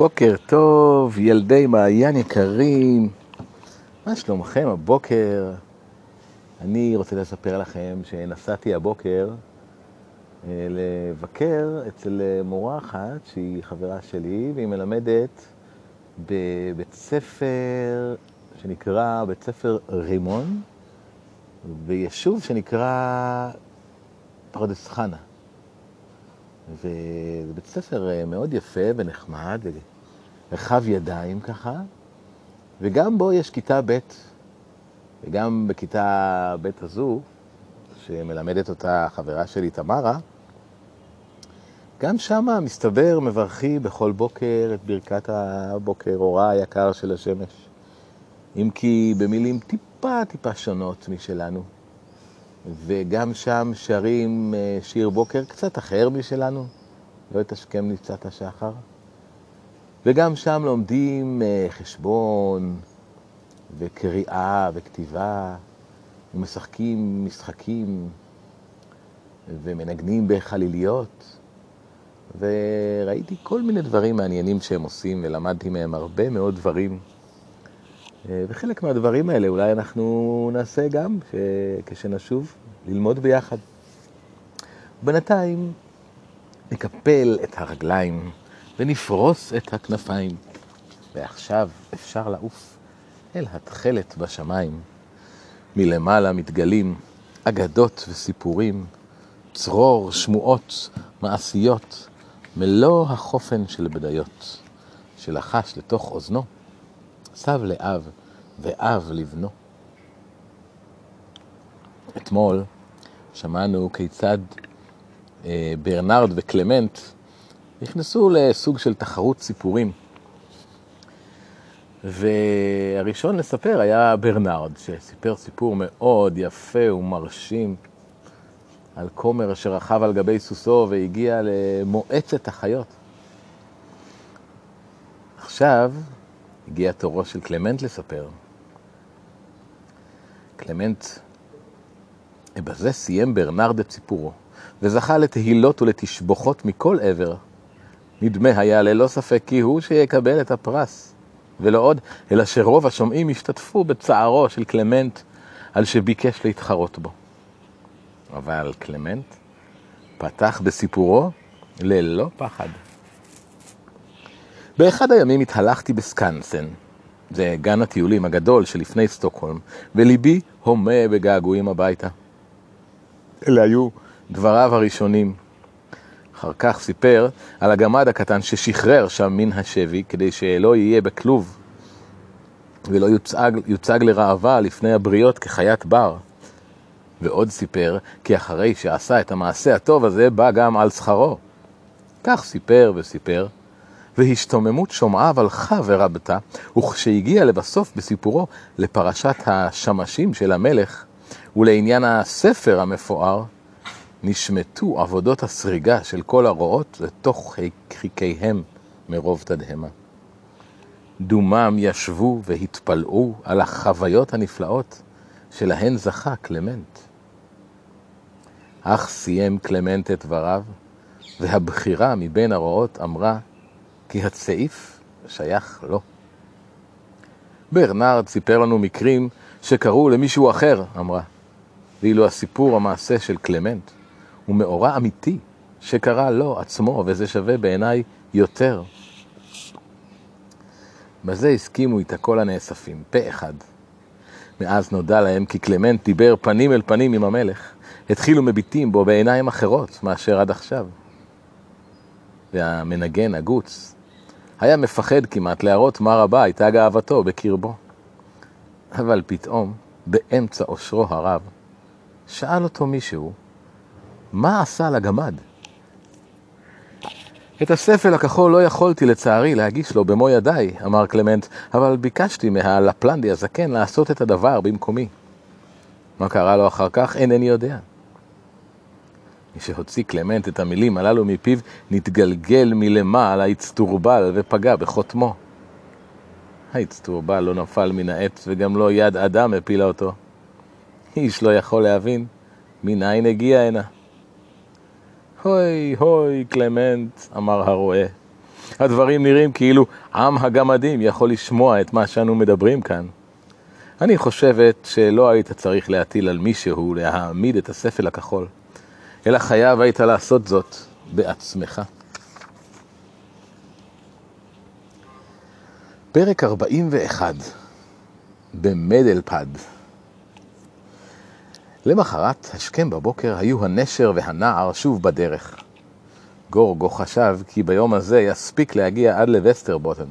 בוקר טוב, ילדי מעיין יקרים. מה שלומכם הבוקר? אני רוצה לספר לכם שנסעתי הבוקר אה, לבקר אצל מורה אחת שהיא חברה שלי, והיא מלמדת בבית ספר שנקרא בית ספר רימון, ביישוב שנקרא פרדס חנה. וזה בית ספר אה, מאוד יפה ונחמד, רחב ידיים ככה, וגם בו יש כיתה ב', וגם בכיתה ב' הזו, שמלמדת אותה חברה שלי, תמרה, גם שם מסתבר מברכי בכל בוקר את ברכת הבוקר, אורה היקר של השמש. אם כי במילים טיפה טיפה שונות משלנו. וגם שם שרים אה, שיר בוקר קצת אחר משלנו, לא את השכם ניצת השחר. וגם שם לומדים אה, חשבון וקריאה וכתיבה, ומשחקים משחקים ומנגנים בחליליות. וראיתי כל מיני דברים מעניינים שהם עושים, ולמדתי מהם הרבה מאוד דברים. אה, וחלק מהדברים האלה אולי אנחנו נעשה גם כשנשוב ללמוד ביחד. בינתיים נקפל את הרגליים ונפרוס את הכנפיים, ועכשיו אפשר לעוף אל התכלת בשמיים. מלמעלה מתגלים אגדות וסיפורים, צרור, שמועות, מעשיות, מלוא החופן של בדיות, שלחש לתוך אוזנו. סב לאב ואב לבנו. אתמול שמענו כיצד אה, ברנרד וקלמנט נכנסו לסוג של תחרות סיפורים. והראשון לספר היה ברנרד, שסיפר סיפור מאוד יפה ומרשים על כומר אשר רכב על גבי סוסו והגיע למועצת החיות. עכשיו הגיע תורו של קלמנט לספר. קלמנט, בזה סיים ברנרד את סיפורו, וזכה לתהילות ולתשבוכות מכל עבר. נדמה היה ללא ספק כי הוא שיקבל את הפרס, ולא עוד, אלא שרוב השומעים השתתפו בצערו של קלמנט על שביקש להתחרות בו. אבל קלמנט פתח בסיפורו ללא פחד. באחד הימים התהלכתי בסקנסן, זה גן הטיולים הגדול שלפני סטוקהולם, וליבי הומה בגעגועים הביתה. אלה היו דבריו הראשונים. אחר כך סיפר על הגמד הקטן ששחרר שם מן השבי כדי שלא יהיה בכלוב ולא יוצג, יוצג לראווה לפני הבריות כחיית בר. ועוד סיפר כי אחרי שעשה את המעשה הטוב הזה בא גם על שכרו. כך סיפר וסיפר, והשתוממות שומעיו הלכה ורבתה, וכשהגיע לבסוף בסיפורו לפרשת השמשים של המלך ולעניין הספר המפואר, נשמטו עבודות הסריגה של כל הרועות לתוך חיקיהם מרוב תדהמה. דומם ישבו והתפלאו על החוויות הנפלאות שלהן זכה קלמנט. אך סיים קלמנט את דבריו, והבכירה מבין הרועות אמרה כי הצעיף שייך לו. ברנרד סיפר לנו מקרים שקרו למישהו אחר, אמרה, ואילו הסיפור המעשה של קלמנט הוא מאורע אמיתי שקרה לו עצמו, וזה שווה בעיניי יותר. בזה הסכימו איתה כל הנאספים, פה אחד. מאז נודע להם כי קלמנט דיבר פנים אל פנים עם המלך, התחילו מביטים בו בעיניים אחרות מאשר עד עכשיו. והמנגן הגוץ היה מפחד כמעט להראות מה רבה הייתה גאוותו בקרבו. אבל פתאום, באמצע אושרו הרב, שאל אותו מישהו, מה עשה לגמד? את הספל הכחול לא יכולתי לצערי להגיש לו במו ידיי, אמר קלמנט, אבל ביקשתי מהלפלנדי הזקן לעשות את הדבר במקומי. מה קרה לו אחר כך אינני יודע. משהוציא קלמנט את המילים הללו מפיו, נתגלגל מלמעלה האצטורבל ופגע בחותמו. האצטורבל לא נפל מן העץ וגם לא יד אדם הפילה אותו. איש לא יכול להבין מניין הגיע הנה. הוי, הוי, קלמנט, אמר הרועה, הדברים נראים כאילו עם הגמדים יכול לשמוע את מה שאנו מדברים כאן. אני חושבת שלא היית צריך להטיל על מישהו להעמיד את הספל הכחול, אלא חייב היית לעשות זאת בעצמך. פרק 41 במדלפד למחרת, השכם בבוקר, היו הנשר והנער שוב בדרך. גורגו חשב כי ביום הזה יספיק להגיע עד לווסטרבוטן.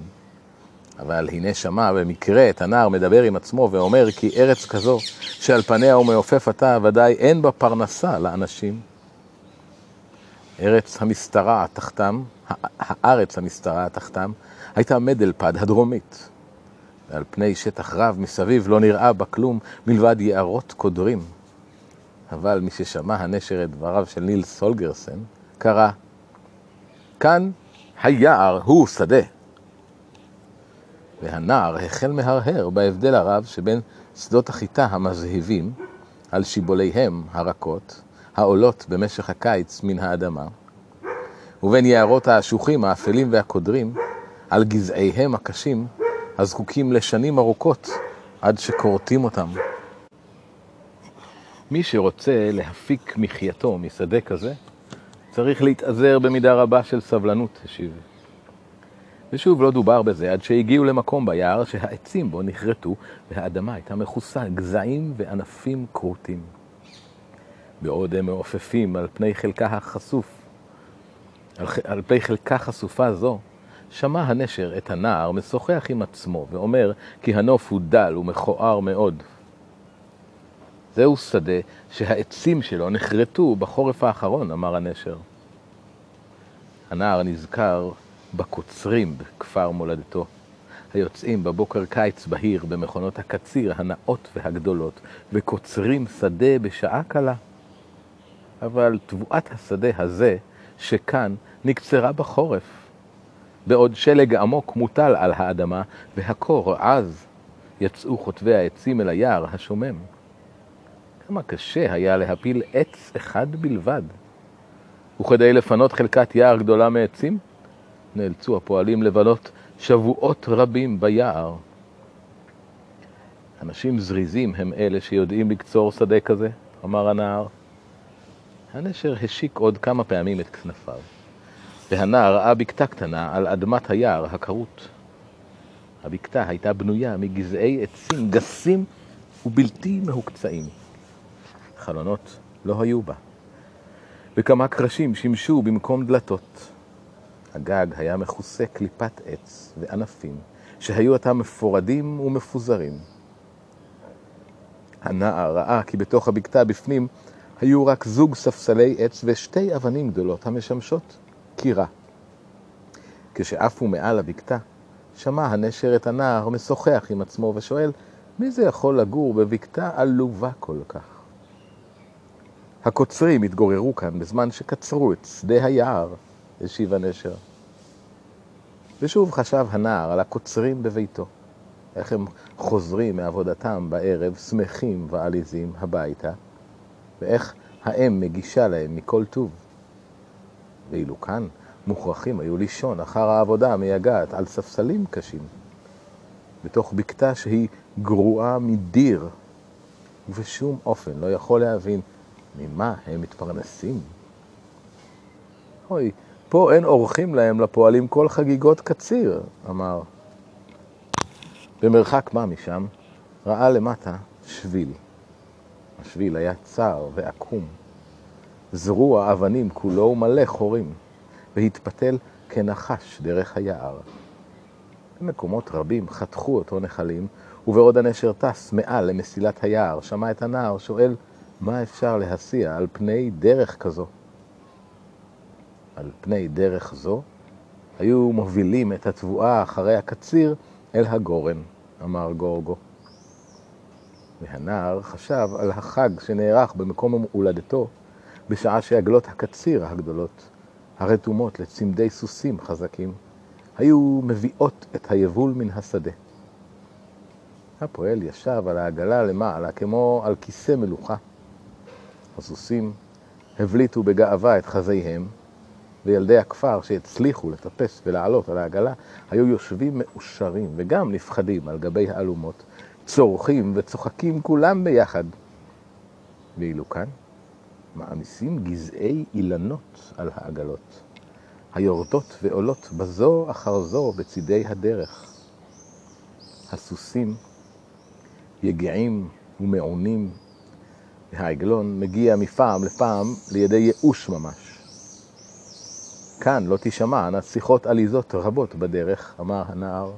אבל הנה שמע במקרה את הנער מדבר עם עצמו ואומר כי ארץ כזו, שעל פניה הוא מעופף עתה, ודאי אין בה פרנסה לאנשים. ארץ המשתרעת תחתם, הארץ המשתרעת תחתם, הייתה מדלפד הדרומית. ועל פני שטח רב מסביב לא נראה בה כלום מלבד יערות קודרים. אבל מי ששמע הנשר את דבריו של ניל סולגרסן, קרא, כאן היער הוא שדה. והנער החל מהרהר בהבדל הרב שבין שדות החיטה המזהיבים על שיבוליהם הרכות, העולות במשך הקיץ מן האדמה, ובין יערות האשוחים האפלים והקודרים, על גזעיהם הקשים, הזקוקים לשנים ארוכות עד שכורתים אותם. מי שרוצה להפיק מחייתו משדה כזה, צריך להתאזר במידה רבה של סבלנות, השיב. ושוב לא דובר בזה עד שהגיעו למקום ביער שהעצים בו נחרטו והאדמה הייתה מכוסה גזעים וענפים כרותים. בעוד הם מעופפים על פני חלקה החשוף, על, על פני חלקה חשופה זו, שמע הנשר את הנער משוחח עם עצמו ואומר כי הנוף הוא דל ומכוער מאוד. זהו שדה שהעצים שלו נחרטו בחורף האחרון, אמר הנשר. הנער נזכר בקוצרים בכפר מולדתו, היוצאים בבוקר קיץ בהיר במכונות הקציר הנאות והגדולות, וקוצרים שדה בשעה קלה. אבל תבואת השדה הזה, שכאן, נקצרה בחורף, בעוד שלג עמוק מוטל על האדמה, והקור עז, יצאו חוטבי העצים אל היער השומם. כמה קשה היה להפיל עץ אחד בלבד. וכדי לפנות חלקת יער גדולה מעצים, נאלצו הפועלים לבלות שבועות רבים ביער. אנשים זריזים הם אלה שיודעים לקצור שדה כזה, אמר הנער. הנשר השיק עוד כמה פעמים את כנפיו, והנער ראה בקתה קטנה על אדמת היער הכרות. הבקתה הייתה בנויה מגזעי עצים גסים ובלתי מהוקצעים. חלונות לא היו בה, וכמה קרשים שימשו במקום דלתות. הגג היה מכוסה קליפת עץ וענפים, שהיו עתה מפורדים ומפוזרים. הנער ראה כי בתוך הבקתה בפנים היו רק זוג ספסלי עץ ושתי אבנים גדולות המשמשות קירה. כשעפו מעל הבקתה, שמע הנשר את הנער משוחח עם עצמו ושואל, מי זה יכול לגור בבקתה עלובה כל כך? הקוצרים התגוררו כאן בזמן שקצרו את שדה היער, השיב הנשר. ושוב חשב הנער על הקוצרים בביתו, איך הם חוזרים מעבודתם בערב, שמחים ועליזים, הביתה, ואיך האם מגישה להם מכל טוב. ואילו כאן מוכרחים היו לישון אחר העבודה המייגעת על ספסלים קשים, בתוך בקתה שהיא גרועה מדיר, ובשום אופן לא יכול להבין ממה הם מתפרנסים? אוי, פה אין אורחים להם לפועלים כל חגיגות קציר, אמר. במרחק מה משם ראה למטה שביל. השביל היה צר ועקום, זרוע אבנים כולו ומלא חורים, והתפתל כנחש דרך היער. במקומות רבים חתכו אותו נחלים, ובעוד הנשר טס מעל למסילת היער, שמע את הנער שואל, מה אפשר להסיע על פני דרך כזו? על פני דרך זו היו מובילים את התבואה אחרי הקציר אל הגורן, אמר גורגו. והנער חשב על החג שנערך במקום הולדתו בשעה שעגלות הקציר הגדולות, הרתומות לצמדי סוסים חזקים, היו מביאות את היבול מן השדה. הפועל ישב על העגלה למעלה כמו על כיסא מלוכה. הסוסים הבליטו בגאווה את חזיהם, וילדי הכפר שהצליחו לטפס ולעלות על העגלה, היו יושבים מאושרים וגם נפחדים על גבי האלומות, צורכים וצוחקים כולם ביחד. ואילו כאן מעמיסים גזעי אילנות על העגלות, היורדות ועולות בזו אחר זו בצידי הדרך. הסוסים יגעים ומעונים, והעגלון מגיע מפעם לפעם לידי ייאוש ממש. כאן לא תשמענה שיחות עליזות רבות בדרך, אמר הנער.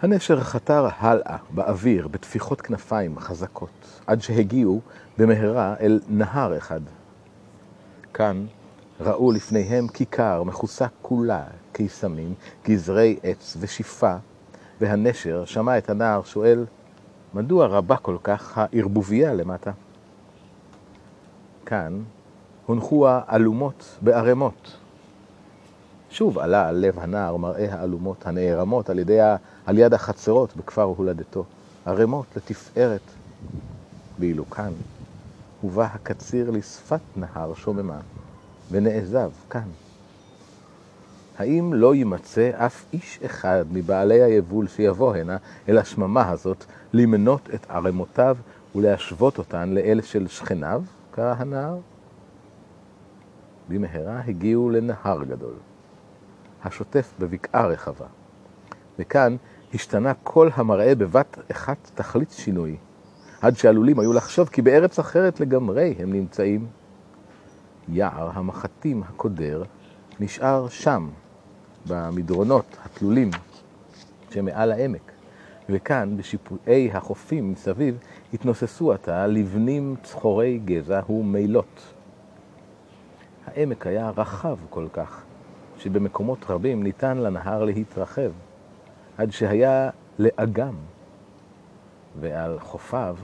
הנשר חתר הלאה באוויר בתפיחות כנפיים חזקות, עד שהגיעו במהרה אל נהר אחד. כאן ראו לפניהם כיכר מכוסה כולה קיסמים, גזרי עץ ושיפה, והנשר שמע את הנער שואל, מדוע רבה כל כך הערבוביה למטה? כאן הונחו האלומות בערמות. שוב עלה על לב הנער מראה האלומות הנערמות על, ידי, על יד החצרות בכפר הולדתו, ערמות לתפארת. ואילו כאן הובא הקציר לשפת נהר שוממה, ונעזב כאן. האם לא יימצא אף איש אחד מבעלי היבול שיבוא הנה אל השממה הזאת, למנות את ערמותיו ולהשוות אותן לאלה של שכניו? קרא הנער. במהרה הגיעו לנהר גדול, השוטף בבקעה רחבה. וכאן השתנה כל המראה בבת אחת תכלית שינוי, עד שעלולים היו לחשוב כי בארץ אחרת לגמרי הם נמצאים. יער המחטים הקודר נשאר שם, במדרונות התלולים שמעל העמק, וכאן בשיפועי החופים מסביב התנוססו עתה לבנים צחורי גזע ומילות. העמק היה רחב כל כך, שבמקומות רבים ניתן לנהר להתרחב, עד שהיה לאגם, ועל חופיו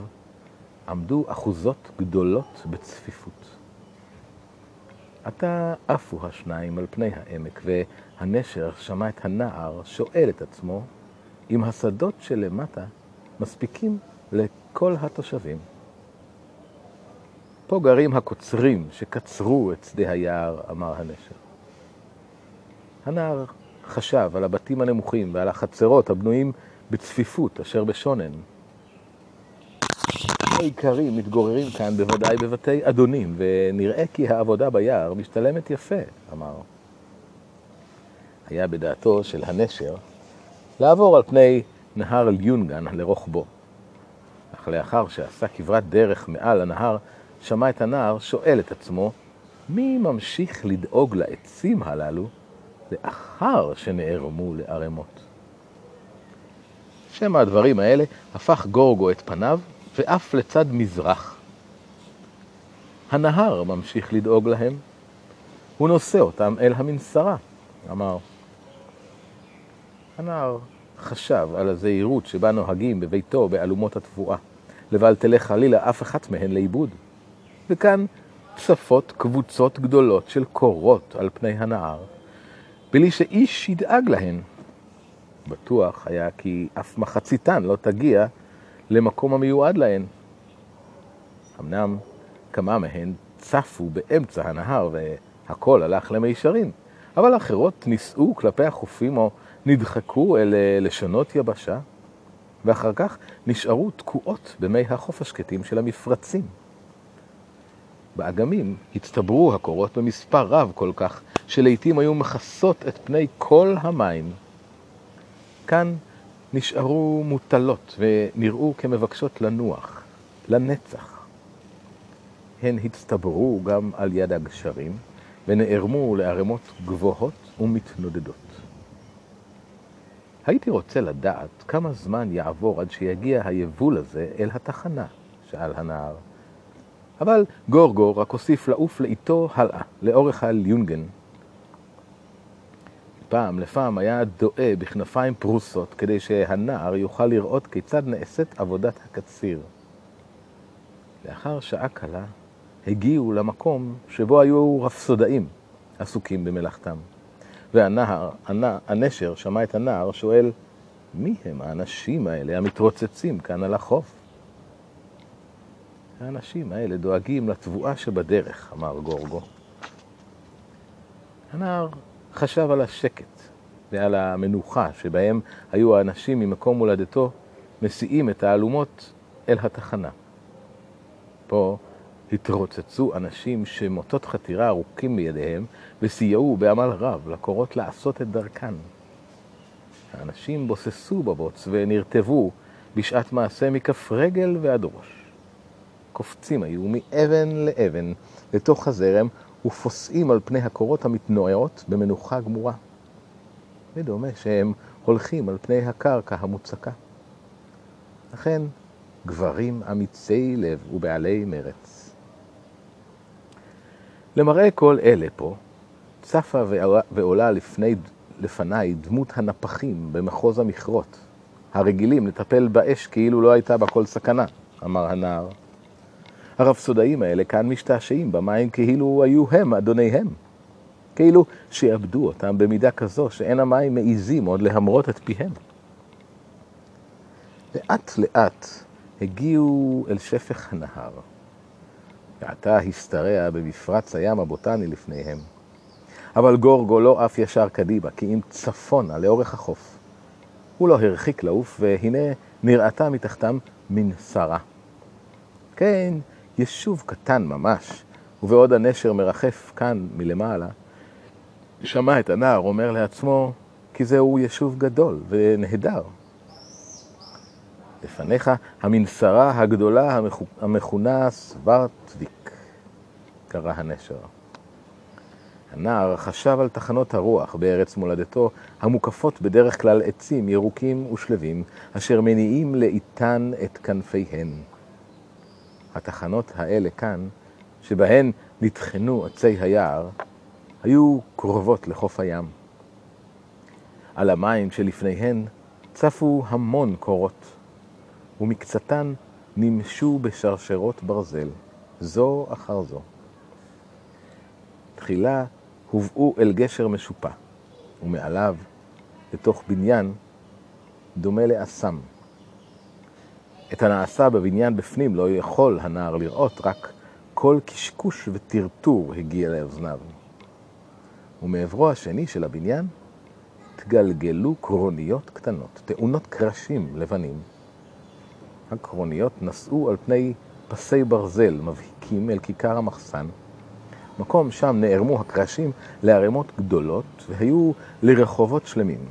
עמדו אחוזות גדולות בצפיפות. עתה עפו השניים על פני העמק, והנשר שמע את הנער שואל את עצמו אם השדות שלמטה מספיקים לכל התושבים. פה גרים הקוצרים שקצרו את שדה היער, אמר הנשר. הנער חשב על הבתים הנמוכים ועל החצרות הבנויים בצפיפות אשר בשונן. האיכרים מתגוררים כאן בוודאי בבתי אדונים, ונראה כי העבודה ביער משתלמת יפה, אמר. היה בדעתו של הנשר לעבור על פני נהר ליונגן לרוחבו. אך לאחר שעשה כברת דרך מעל הנהר, שמע את הנער שואל את עצמו, מי ממשיך לדאוג לעצים הללו לאחר שנערמו לערמות? שמע הדברים האלה הפך גורגו את פניו ואף לצד מזרח. הנהר ממשיך לדאוג להם, הוא נושא אותם אל המנסרה, אמר. הנער חשב על הזהירות שבה נוהגים בביתו באלומות התבואה, לבל תלך חלילה אף אחת מהן לאיבוד. וכאן צפות קבוצות גדולות של קורות על פני הנהר, בלי שאיש ידאג להן. בטוח היה כי אף מחציתן לא תגיע למקום המיועד להן. אמנם כמה מהן צפו באמצע הנהר והכל הלך למישרים, אבל אחרות נישאו כלפי החופים או נדחקו אל לשונות יבשה, ואחר כך נשארו תקועות במי החוף השקטים של המפרצים. באגמים הצטברו הקורות במספר רב כל כך, שלעיתים היו מכסות את פני כל המים. כאן נשארו מוטלות ונראו כמבקשות לנוח, לנצח. הן הצטברו גם על יד הגשרים ונערמו לערמות גבוהות ומתנודדות. הייתי רוצה לדעת כמה זמן יעבור עד שיגיע היבול הזה אל התחנה, שאל הנער. אבל גורגו רק הוסיף לעוף לאיתו הלאה, לאורך הליונגן. פעם לפעם היה דואה בכנפיים פרוסות, כדי שהנער יוכל לראות כיצד נעשית עבודת הקציר. לאחר שעה קלה הגיעו למקום שבו היו רפסודאים עסוקים במלאכתם. והנער, הנשר שמע את הנער שואל, מי הם האנשים האלה המתרוצצים כאן על החוף? האנשים האלה דואגים לתבואה שבדרך, אמר גורגו. הנער חשב על השקט ועל המנוחה שבהם היו האנשים ממקום הולדתו מסיעים את האלומות אל התחנה. פה התרוצצו אנשים שמוטות חתירה ארוכים בידיהם וסייעו בעמל רב לקורות לעשות את דרכן. האנשים בוססו בבוץ ונרטבו בשעת מעשה מכף רגל ועד ראש. קופצים היו מאבן לאבן לתוך הזרם ופוסעים על פני הקורות המתנועעות במנוחה גמורה. ודומה שהם הולכים על פני הקרקע המוצקה. לכן, גברים אמיצי לב ובעלי מרץ. למראה כל אלה פה, צפה ועולה לפני, לפניי דמות הנפחים במחוז המכרות, הרגילים לטפל באש כאילו לא הייתה בה כל סכנה, אמר הנער. הרפסודאים האלה כאן משתעשעים במים כאילו היו הם אדוניהם. כאילו שיעבדו אותם במידה כזו שאין המים מעיזים עוד להמרות את פיהם. לאט לאט הגיעו אל שפך הנהר, ועתה השתרע במפרץ הים הבוטני לפניהם. אבל גורגו לא אף ישר קדימה, כי אם צפונה לאורך החוף. הוא לא הרחיק לעוף, והנה נראתה מתחתם מנסרה. כן, יישוב קטן ממש, ובעוד הנשר מרחף כאן מלמעלה, שמע את הנער אומר לעצמו, כי זהו יישוב גדול ונהדר. לפניך המנסרה הגדולה המכונה סברטוויק, קרא הנשר. הנער חשב על תחנות הרוח בארץ מולדתו, המוקפות בדרך כלל עצים ירוקים ושלווים, אשר מניעים לאיתן את כנפיהן. התחנות האלה כאן, שבהן נטחנו עצי היער, היו קרובות לחוף הים. על המים שלפניהן צפו המון קורות, ומקצתן נמשו בשרשרות ברזל, זו אחר זו. תחילה הובאו אל גשר משופע, ומעליו, לתוך בניין דומה לאסם. את הנעשה בבניין בפנים לא יכול הנער לראות, רק כל קשקוש וטרטור הגיע לאוזניו. ומעברו השני של הבניין התגלגלו קרוניות קטנות, טעונות קרשים לבנים. הקרוניות נסעו על פני פסי ברזל מבהיקים אל כיכר המחסן. מקום שם נערמו הקרשים לערימות גדולות והיו לרחובות שלמים,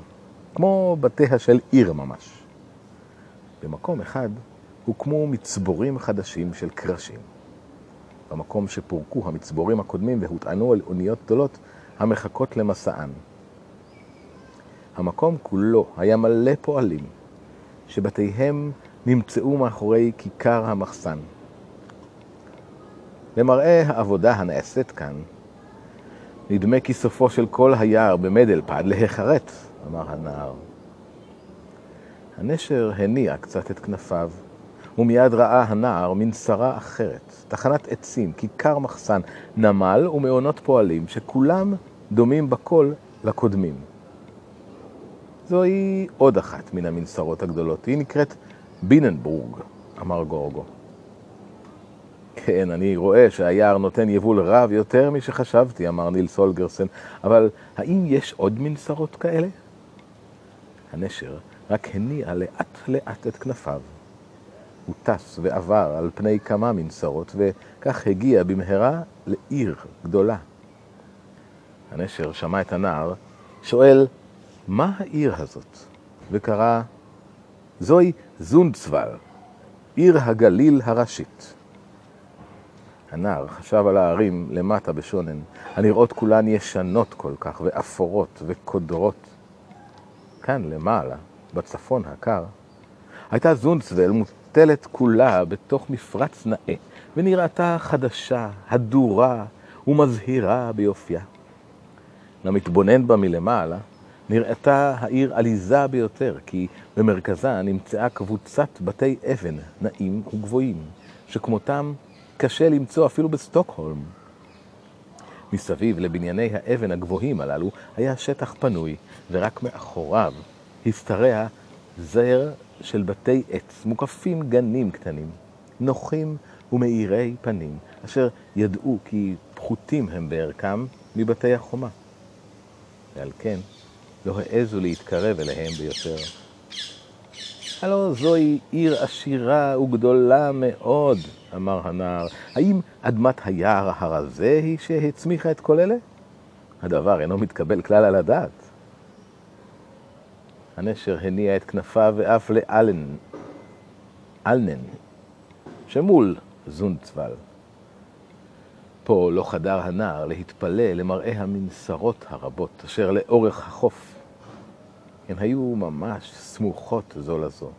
כמו בתיה של עיר ממש. במקום אחד הוקמו מצבורים חדשים של קרשים. במקום שפורקו המצבורים הקודמים והוטענו על אוניות גדולות המחכות למסען. המקום כולו היה מלא פועלים, שבתיהם נמצאו מאחורי כיכר המחסן. למראה העבודה הנעשית כאן, נדמה כי סופו של כל היער במדלפד להיחרט, אמר הנער. הנשר הניע קצת את כנפיו, ומיד ראה הנער מנסרה אחרת, תחנת עצים, כיכר מחסן, נמל ומעונות פועלים, שכולם דומים בכל לקודמים. זוהי עוד אחת מן המנסרות הגדולות, היא נקראת ביננבורג, אמר גורגו. כן, אני רואה שהיער נותן יבול רב יותר משחשבתי, אמר ניל סולגרסן, אבל האם יש עוד מנסרות כאלה? הנשר רק הניע לאט לאט את כנפיו. הוא טס ועבר על פני כמה מנסרות, וכך הגיע במהרה לעיר גדולה. הנשר שמע את הנער, שואל, מה העיר הזאת? וקרא, זוהי זונדסוול, עיר הגליל הראשית. הנער חשב על הערים למטה בשונן, הנראות כולן ישנות כל כך, ואפורות וקודרות. כאן למעלה, בצפון הקר, הייתה זונדסוול מוטלת כולה בתוך מפרץ נאה, ונראתה חדשה, הדורה ומזהירה ביופייה. למתבונן בה מלמעלה, נראתה העיר עליזה ביותר, כי במרכזה נמצאה קבוצת בתי אבן נעים וגבוהים, שכמותם קשה למצוא אפילו בסטוקהולם. מסביב לבנייני האבן הגבוהים הללו היה שטח פנוי, ורק מאחוריו השתרע זר של בתי עץ, מוקפים גנים קטנים, נוחים ומאירי פנים, אשר ידעו כי פחותים הם בערכם מבתי החומה. ועל כן לא העזו להתקרב אליהם ביותר. הלא זוהי עיר עשירה וגדולה מאוד, אמר הנער. האם אדמת היער הרזה היא שהצמיחה את כל אלה? הדבר אינו מתקבל כלל על הדעת. הנשר הניע את כנפיו ואף לאלן, אלנן, שמול זונצבל. פה לא חדר הנער להתפלא למראה המנסרות הרבות אשר לאורך החוף. הן היו ממש סמוכות זו לזו.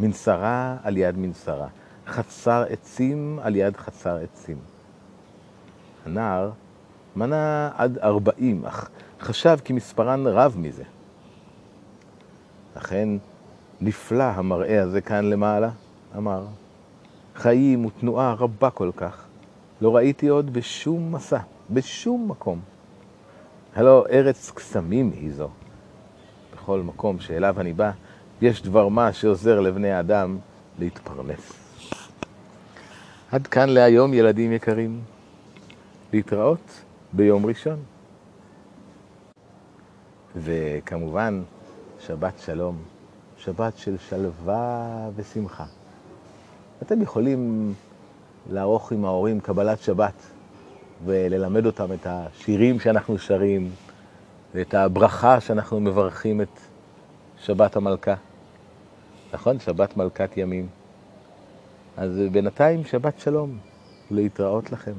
מנסרה על יד מנסרה, חצר עצים על יד חצר עצים. הנער מנה עד ארבעים, אך חשב כי מספרן רב מזה. לכן נפלא המראה הזה כאן למעלה, אמר. חיים ותנועה רבה כל כך. לא ראיתי עוד בשום מסע, בשום מקום. הלא ארץ קסמים היא זו. בכל מקום שאליו אני בא, יש דבר מה שעוזר לבני האדם להתפרנס. עד כאן להיום, ילדים יקרים. להתראות ביום ראשון. וכמובן, שבת שלום, שבת של שלווה ושמחה. אתם יכולים לערוך עם ההורים קבלת שבת וללמד אותם את השירים שאנחנו שרים ואת הברכה שאנחנו מברכים את שבת המלכה. נכון? שבת מלכת ימים. אז בינתיים שבת שלום, להתראות לכם.